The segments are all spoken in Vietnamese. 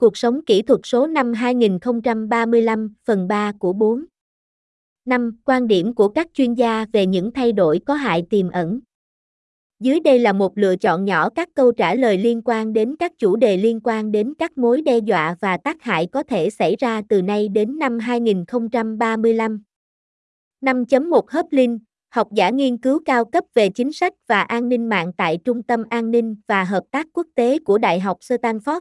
Cuộc sống kỹ thuật số năm 2035, phần 3 của 4. 5. Quan điểm của các chuyên gia về những thay đổi có hại tiềm ẩn. Dưới đây là một lựa chọn nhỏ các câu trả lời liên quan đến các chủ đề liên quan đến các mối đe dọa và tác hại có thể xảy ra từ nay đến năm 2035. 5.1 Hớp Linh, học giả nghiên cứu cao cấp về chính sách và an ninh mạng tại Trung tâm An ninh và Hợp tác Quốc tế của Đại học Stanford.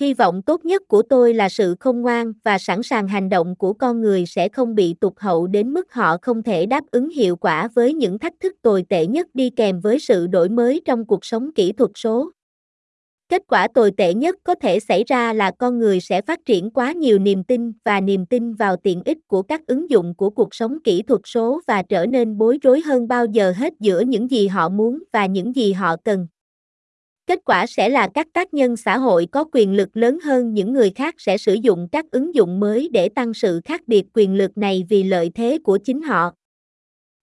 Hy vọng tốt nhất của tôi là sự không ngoan và sẵn sàng hành động của con người sẽ không bị tụt hậu đến mức họ không thể đáp ứng hiệu quả với những thách thức tồi tệ nhất đi kèm với sự đổi mới trong cuộc sống kỹ thuật số. Kết quả tồi tệ nhất có thể xảy ra là con người sẽ phát triển quá nhiều niềm tin và niềm tin vào tiện ích của các ứng dụng của cuộc sống kỹ thuật số và trở nên bối rối hơn bao giờ hết giữa những gì họ muốn và những gì họ cần. Kết quả sẽ là các tác nhân xã hội có quyền lực lớn hơn những người khác sẽ sử dụng các ứng dụng mới để tăng sự khác biệt quyền lực này vì lợi thế của chính họ.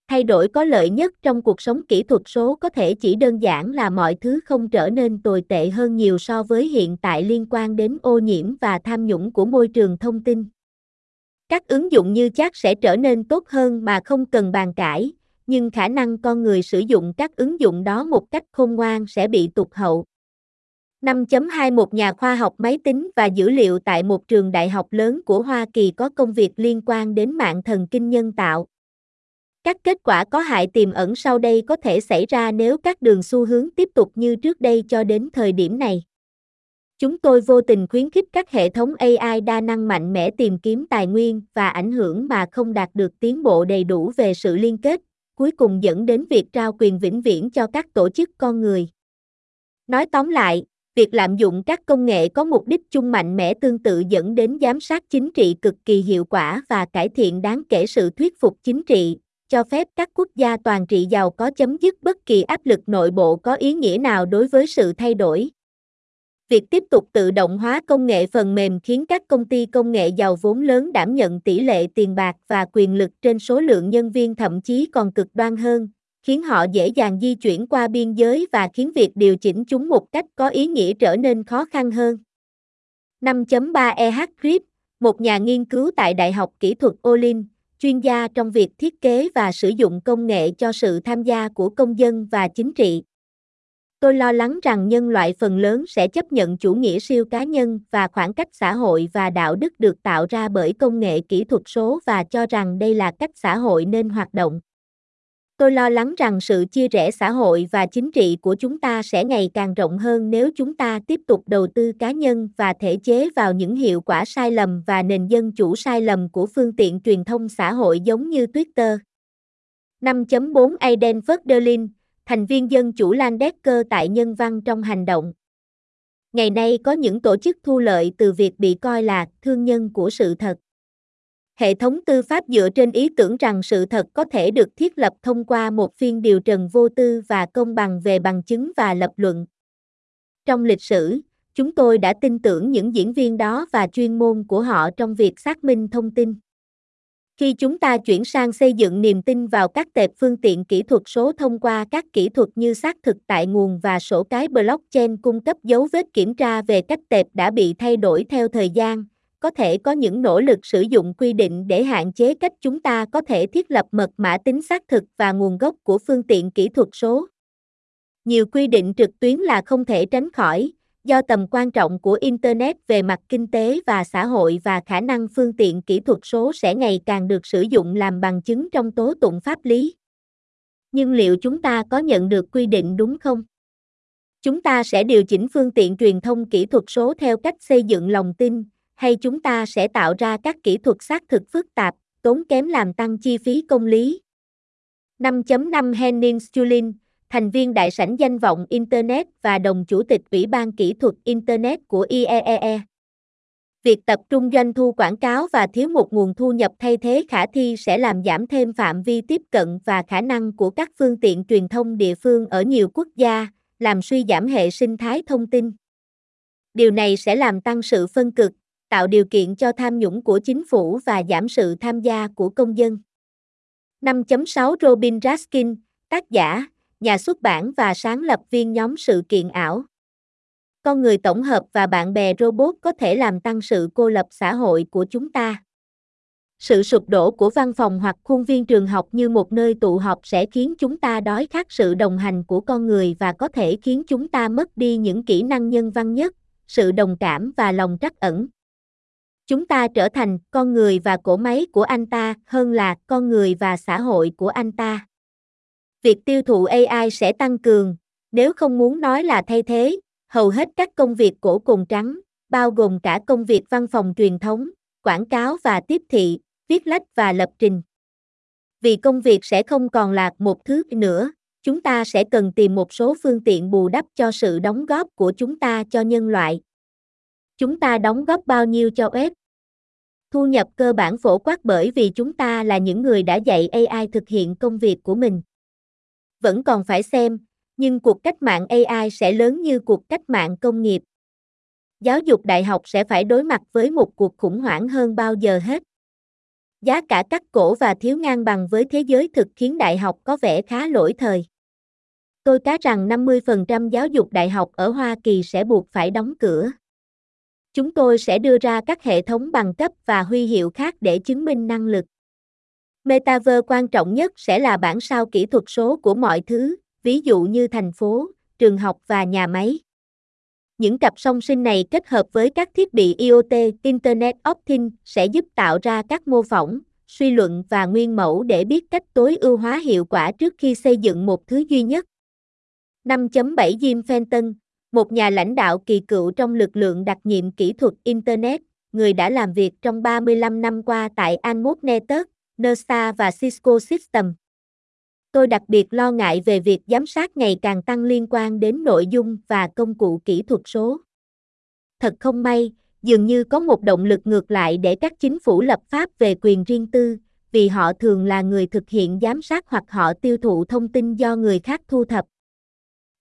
Thay đổi có lợi nhất trong cuộc sống kỹ thuật số có thể chỉ đơn giản là mọi thứ không trở nên tồi tệ hơn nhiều so với hiện tại liên quan đến ô nhiễm và tham nhũng của môi trường thông tin. Các ứng dụng như chat sẽ trở nên tốt hơn mà không cần bàn cãi, nhưng khả năng con người sử dụng các ứng dụng đó một cách khôn ngoan sẽ bị tụt hậu. 5.2 Một nhà khoa học máy tính và dữ liệu tại một trường đại học lớn của Hoa Kỳ có công việc liên quan đến mạng thần kinh nhân tạo. Các kết quả có hại tiềm ẩn sau đây có thể xảy ra nếu các đường xu hướng tiếp tục như trước đây cho đến thời điểm này. Chúng tôi vô tình khuyến khích các hệ thống AI đa năng mạnh mẽ tìm kiếm tài nguyên và ảnh hưởng mà không đạt được tiến bộ đầy đủ về sự liên kết, cuối cùng dẫn đến việc trao quyền vĩnh viễn cho các tổ chức con người. Nói tóm lại, việc lạm dụng các công nghệ có mục đích chung mạnh mẽ tương tự dẫn đến giám sát chính trị cực kỳ hiệu quả và cải thiện đáng kể sự thuyết phục chính trị, cho phép các quốc gia toàn trị giàu có chấm dứt bất kỳ áp lực nội bộ có ý nghĩa nào đối với sự thay đổi. Việc tiếp tục tự động hóa công nghệ phần mềm khiến các công ty công nghệ giàu vốn lớn đảm nhận tỷ lệ tiền bạc và quyền lực trên số lượng nhân viên thậm chí còn cực đoan hơn, khiến họ dễ dàng di chuyển qua biên giới và khiến việc điều chỉnh chúng một cách có ý nghĩa trở nên khó khăn hơn. 5.3 EH Grip, một nhà nghiên cứu tại Đại học Kỹ thuật Olin, chuyên gia trong việc thiết kế và sử dụng công nghệ cho sự tham gia của công dân và chính trị. Tôi lo lắng rằng nhân loại phần lớn sẽ chấp nhận chủ nghĩa siêu cá nhân và khoảng cách xã hội và đạo đức được tạo ra bởi công nghệ kỹ thuật số và cho rằng đây là cách xã hội nên hoạt động. Tôi lo lắng rằng sự chia rẽ xã hội và chính trị của chúng ta sẽ ngày càng rộng hơn nếu chúng ta tiếp tục đầu tư cá nhân và thể chế vào những hiệu quả sai lầm và nền dân chủ sai lầm của phương tiện truyền thông xã hội giống như Twitter. 5.4 Aiden Federlin, thành viên dân chủ Landecker tại Nhân văn trong hành động. Ngày nay có những tổ chức thu lợi từ việc bị coi là thương nhân của sự thật. Hệ thống tư pháp dựa trên ý tưởng rằng sự thật có thể được thiết lập thông qua một phiên điều trần vô tư và công bằng về bằng chứng và lập luận. Trong lịch sử, chúng tôi đã tin tưởng những diễn viên đó và chuyên môn của họ trong việc xác minh thông tin. Khi chúng ta chuyển sang xây dựng niềm tin vào các tệp phương tiện kỹ thuật số thông qua các kỹ thuật như xác thực tại nguồn và sổ cái blockchain cung cấp dấu vết kiểm tra về cách tệp đã bị thay đổi theo thời gian, có thể có những nỗ lực sử dụng quy định để hạn chế cách chúng ta có thể thiết lập mật mã tính xác thực và nguồn gốc của phương tiện kỹ thuật số. Nhiều quy định trực tuyến là không thể tránh khỏi, do tầm quan trọng của internet về mặt kinh tế và xã hội và khả năng phương tiện kỹ thuật số sẽ ngày càng được sử dụng làm bằng chứng trong tố tụng pháp lý. Nhưng liệu chúng ta có nhận được quy định đúng không? Chúng ta sẽ điều chỉnh phương tiện truyền thông kỹ thuật số theo cách xây dựng lòng tin, hay chúng ta sẽ tạo ra các kỹ thuật xác thực phức tạp, tốn kém làm tăng chi phí công lý? 5.5 Henning Stulin thành viên đại sảnh danh vọng Internet và đồng chủ tịch Ủy ban Kỹ thuật Internet của IEEE. Việc tập trung doanh thu quảng cáo và thiếu một nguồn thu nhập thay thế khả thi sẽ làm giảm thêm phạm vi tiếp cận và khả năng của các phương tiện truyền thông địa phương ở nhiều quốc gia, làm suy giảm hệ sinh thái thông tin. Điều này sẽ làm tăng sự phân cực, tạo điều kiện cho tham nhũng của chính phủ và giảm sự tham gia của công dân. 5.6 Robin Raskin, tác giả, nhà xuất bản và sáng lập viên nhóm sự kiện ảo. con người tổng hợp và bạn bè robot có thể làm tăng sự cô lập xã hội của chúng ta. Sự sụp đổ của văn phòng hoặc khuôn viên trường học như một nơi tụ họp sẽ khiến chúng ta đói khát sự đồng hành của con người và có thể khiến chúng ta mất đi những kỹ năng nhân văn nhất, sự đồng cảm và lòng trắc ẩn. Chúng ta trở thành con người và cỗ máy của anh ta hơn là con người và xã hội của anh ta. Việc tiêu thụ AI sẽ tăng cường, nếu không muốn nói là thay thế, hầu hết các công việc cổ cùng trắng, bao gồm cả công việc văn phòng truyền thống, quảng cáo và tiếp thị, viết lách và lập trình. Vì công việc sẽ không còn là một thứ nữa, chúng ta sẽ cần tìm một số phương tiện bù đắp cho sự đóng góp của chúng ta cho nhân loại. Chúng ta đóng góp bao nhiêu cho web? Thu nhập cơ bản phổ quát bởi vì chúng ta là những người đã dạy AI thực hiện công việc của mình. Vẫn còn phải xem, nhưng cuộc cách mạng AI sẽ lớn như cuộc cách mạng công nghiệp. Giáo dục đại học sẽ phải đối mặt với một cuộc khủng hoảng hơn bao giờ hết. Giá cả cắt cổ và thiếu ngang bằng với thế giới thực khiến đại học có vẻ khá lỗi thời. Tôi cá rằng 50% giáo dục đại học ở Hoa Kỳ sẽ buộc phải đóng cửa. Chúng tôi sẽ đưa ra các hệ thống bằng cấp và huy hiệu khác để chứng minh năng lực. Metaverse quan trọng nhất sẽ là bản sao kỹ thuật số của mọi thứ, ví dụ như thành phố, trường học và nhà máy. Những cặp song sinh này kết hợp với các thiết bị IoT, Internet of Things sẽ giúp tạo ra các mô phỏng, suy luận và nguyên mẫu để biết cách tối ưu hóa hiệu quả trước khi xây dựng một thứ duy nhất. 5.7 Jim Fenton, một nhà lãnh đạo kỳ cựu trong lực lượng đặc nhiệm kỹ thuật Internet, người đã làm việc trong 35 năm qua tại Anmod Network, NERSA và Cisco Systems. Tôi đặc biệt lo ngại về việc giám sát ngày càng tăng liên quan đến nội dung và công cụ kỹ thuật số. Thật không may, dường như có một động lực ngược lại để các chính phủ lập pháp về quyền riêng tư, vì họ thường là người thực hiện giám sát hoặc họ tiêu thụ thông tin do người khác thu thập.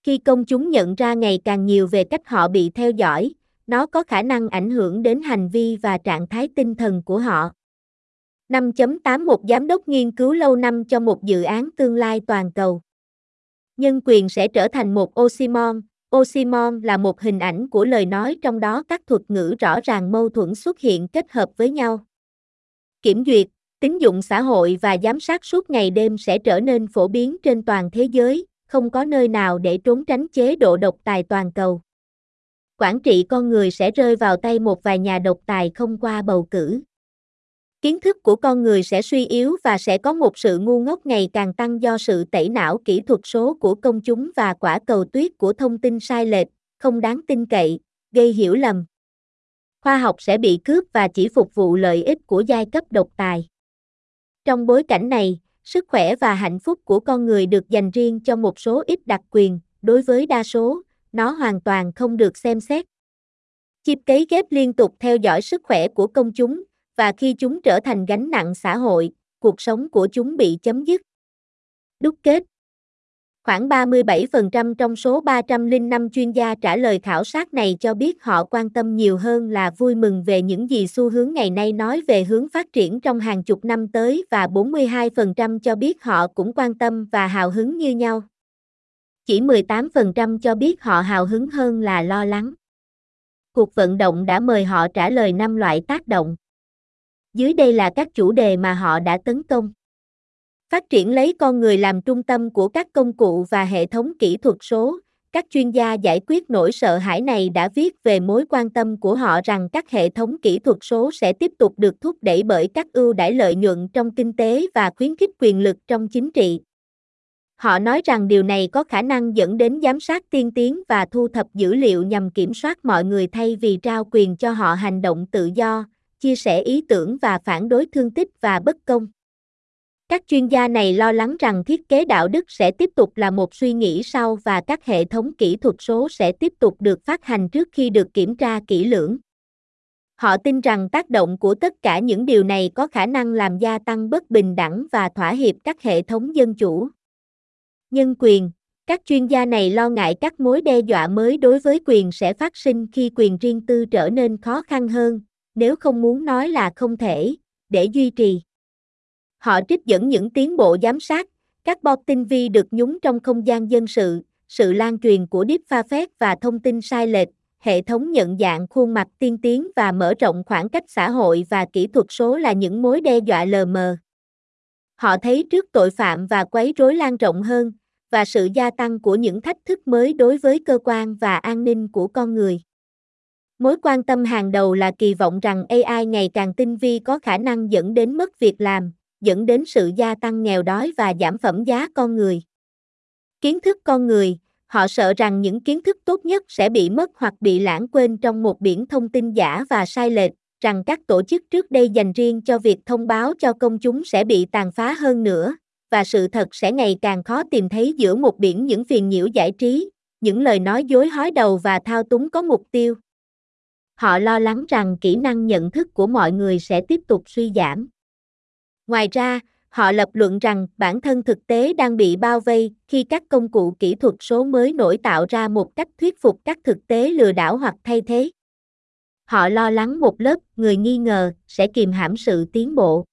Khi công chúng nhận ra ngày càng nhiều về cách họ bị theo dõi, nó có khả năng ảnh hưởng đến hành vi và trạng thái tinh thần của họ. 5.81 Giám đốc nghiên cứu lâu năm cho một dự án tương lai toàn cầu. Nhân quyền sẽ trở thành một oxymon. Oxymon là một hình ảnh của lời nói trong đó các thuật ngữ rõ ràng mâu thuẫn xuất hiện kết hợp với nhau. Kiểm duyệt, tín dụng xã hội và giám sát suốt ngày đêm sẽ trở nên phổ biến trên toàn thế giới, không có nơi nào để trốn tránh chế độ độc tài toàn cầu. Quản trị con người sẽ rơi vào tay một vài nhà độc tài không qua bầu cử. Kiến thức của con người sẽ suy yếu và sẽ có một sự ngu ngốc ngày càng tăng do sự tẩy não kỹ thuật số của công chúng và quả cầu tuyết của thông tin sai lệch, không đáng tin cậy, gây hiểu lầm. Khoa học sẽ bị cướp và chỉ phục vụ lợi ích của giai cấp độc tài. Trong bối cảnh này, sức khỏe và hạnh phúc của con người được dành riêng cho một số ít đặc quyền, đối với đa số, nó hoàn toàn không được xem xét. Chip cấy ghép liên tục theo dõi sức khỏe của công chúng, và khi chúng trở thành gánh nặng xã hội, cuộc sống của chúng bị chấm dứt. Đúc kết Khoảng 37% trong số 305 chuyên gia trả lời khảo sát này cho biết họ quan tâm nhiều hơn là vui mừng về những gì xu hướng ngày nay nói về hướng phát triển trong hàng chục năm tới và 42% cho biết họ cũng quan tâm và hào hứng như nhau. Chỉ 18% cho biết họ hào hứng hơn là lo lắng. Cuộc vận động đã mời họ trả lời 5 loại tác động. Dưới đây là các chủ đề mà họ đã tấn công. Phát triển lấy con người làm trung tâm của các công cụ và hệ thống kỹ thuật số. Các chuyên gia giải quyết nỗi sợ hãi này đã viết về mối quan tâm của họ rằng các hệ thống kỹ thuật số sẽ tiếp tục được thúc đẩy bởi các ưu đãi lợi nhuận trong kinh tế và khuyến khích quyền lực trong chính trị. Họ nói rằng điều này có khả năng dẫn đến giám sát tiên tiến và thu thập dữ liệu nhằm kiểm soát mọi người thay vì trao quyền cho họ hành động tự do, chia sẻ ý tưởng và phản đối thương tích và bất công. Các chuyên gia này lo lắng rằng thiết kế đạo đức sẽ tiếp tục là một suy nghĩ sau và các hệ thống kỹ thuật số sẽ tiếp tục được phát hành trước khi được kiểm tra kỹ lưỡng. Họ tin rằng tác động của tất cả những điều này có khả năng làm gia tăng bất bình đẳng và thỏa hiệp các hệ thống dân chủ. Nhân quyền, các chuyên gia này lo ngại các mối đe dọa mới đối với quyền sẽ phát sinh khi quyền riêng tư trở nên khó khăn hơn, nếu không muốn nói là không thể, để duy trì. Họ trích dẫn những tiến bộ giám sát, các bot tinh vi được nhúng trong không gian dân sự, sự lan truyền của deepfake và thông tin sai lệch, hệ thống nhận dạng khuôn mặt tiên tiến và mở rộng khoảng cách xã hội và kỹ thuật số là những mối đe dọa lờ mờ. Họ thấy trước tội phạm và quấy rối lan rộng hơn, và sự gia tăng của những thách thức mới đối với cơ quan và an ninh của con người. Mối quan tâm hàng đầu là kỳ vọng rằng AI ngày càng tinh vi có khả năng dẫn đến mất việc làm, dẫn đến sự gia tăng nghèo đói và giảm phẩm giá con người. Kiến thức con người, họ sợ rằng những kiến thức tốt nhất sẽ bị mất hoặc bị lãng quên trong một biển thông tin giả và sai lệch, rằng các tổ chức trước đây dành riêng cho việc thông báo cho công chúng sẽ bị tàn phá hơn nữa, và sự thật sẽ ngày càng khó tìm thấy giữa một biển những phiền nhiễu giải trí, những lời nói dối hói đầu và thao túng có mục tiêu. Họ lo lắng rằng kỹ năng nhận thức của mọi người sẽ tiếp tục suy giảm. Ngoài ra, họ lập luận rằng bản thân thực tế đang bị bao vây khi các công cụ kỹ thuật số mới nổi tạo ra một cách thuyết phục các thực tế lừa đảo hoặc thay thế. Họ lo lắng một lớp người nghi ngờ sẽ kìm hãm sự tiến bộ.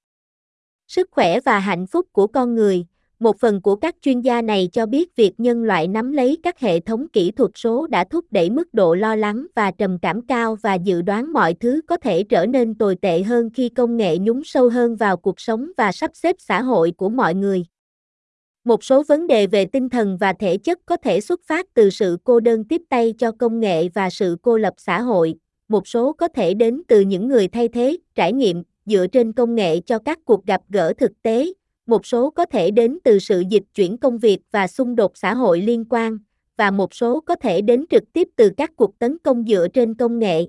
Sức khỏe và hạnh phúc của con người, một phần của các chuyên gia này cho biết việc nhân loại nắm lấy các hệ thống kỹ thuật số đã thúc đẩy mức độ lo lắng và trầm cảm cao và dự đoán mọi thứ có thể trở nên tồi tệ hơn khi công nghệ nhúng sâu hơn vào cuộc sống và sắp xếp xã hội của mọi người. Một số vấn đề về tinh thần và thể chất có thể xuất phát từ sự cô đơn tiếp tay cho công nghệ và sự cô lập xã hội, một số có thể đến từ những người thay thế, trải nghiệm dựa trên công nghệ cho các cuộc gặp gỡ thực tế, một số có thể đến từ sự dịch chuyển công việc và xung đột xã hội liên quan, và một số có thể đến trực tiếp từ các cuộc tấn công dựa trên công nghệ.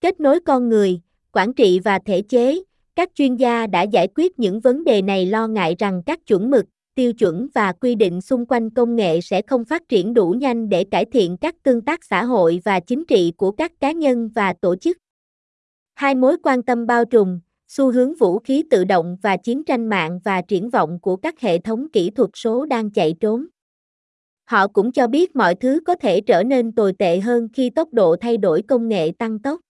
Kết nối con người, quản trị và thể chế, các chuyên gia đã giải quyết những vấn đề này lo ngại rằng các chuẩn mực, tiêu chuẩn và quy định xung quanh công nghệ sẽ không phát triển đủ nhanh để cải thiện các tương tác xã hội và chính trị của các cá nhân và tổ chức. Hai mối quan tâm bao trùm, xu hướng vũ khí tự động và chiến tranh mạng và triển vọng của các hệ thống kỹ thuật số đang chạy trốn. Họ cũng cho biết mọi thứ có thể trở nên tồi tệ hơn khi tốc độ thay đổi công nghệ tăng tốc.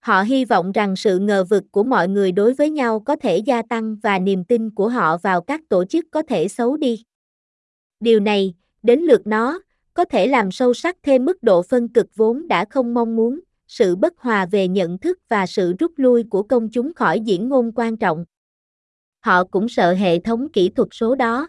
Họ hy vọng rằng sự ngờ vực của mọi người đối với nhau có thể gia tăng và niềm tin của họ vào các tổ chức có thể xấu đi. Điều này, đến lượt nó, có thể làm sâu sắc thêm mức độ phân cực vốn đã không mong muốn sự bất hòa về nhận thức và sự rút lui của công chúng khỏi diễn ngôn quan trọng. Họ cũng sợ hệ thống kỹ thuật số đó.